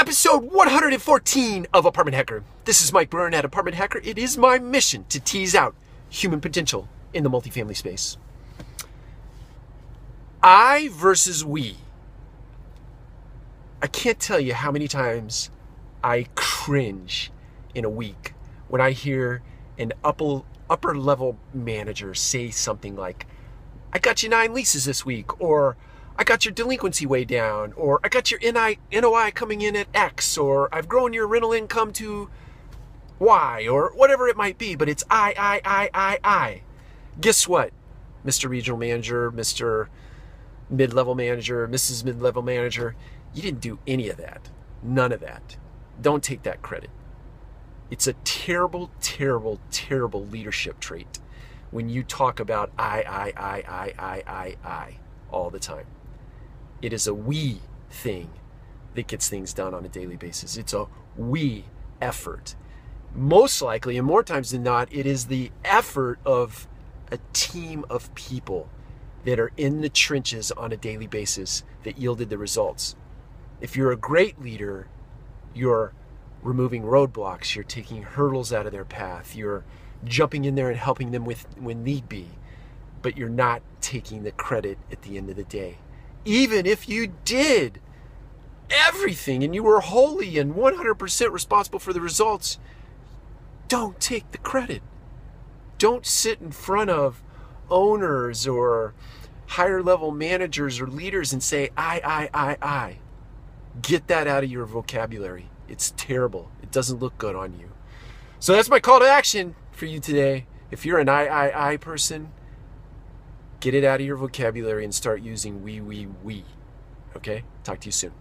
episode 114 of Apartment Hacker. This is Mike Brewer at Apartment Hacker. It is my mission to tease out human potential in the multifamily space. I versus we. I can't tell you how many times I cringe in a week when I hear an upper upper level manager say something like, "I got you nine leases this week," or "I got your delinquency way down," or "I got your NI, NOI coming in at X," or "I've grown your rental income to Y," or whatever it might be. But it's I, I, I, I, I. Guess what, Mr. Regional Manager, Mr. Mid Level Manager, Mrs. Mid Level Manager? You didn't do any of that. None of that. Don't take that credit. It's a terrible, terrible, terrible leadership trait when you talk about I, I, I, I, I, I, I all the time. It is a we thing that gets things done on a daily basis. It's a we effort. Most likely, and more times than not, it is the effort of a team of people that are in the trenches on a daily basis that yielded the results. If you're a great leader, you're removing roadblocks, you're taking hurdles out of their path, you're jumping in there and helping them with when need be, but you're not taking the credit at the end of the day. Even if you did everything and you were wholly and 100% responsible for the results, don't take the credit. Don't sit in front of owners or higher level managers or leaders and say, I, I, I, I. Get that out of your vocabulary. It's terrible. It doesn't look good on you. So that's my call to action for you today. If you're an I, I, I person, get it out of your vocabulary and start using we, we, we. Okay? Talk to you soon.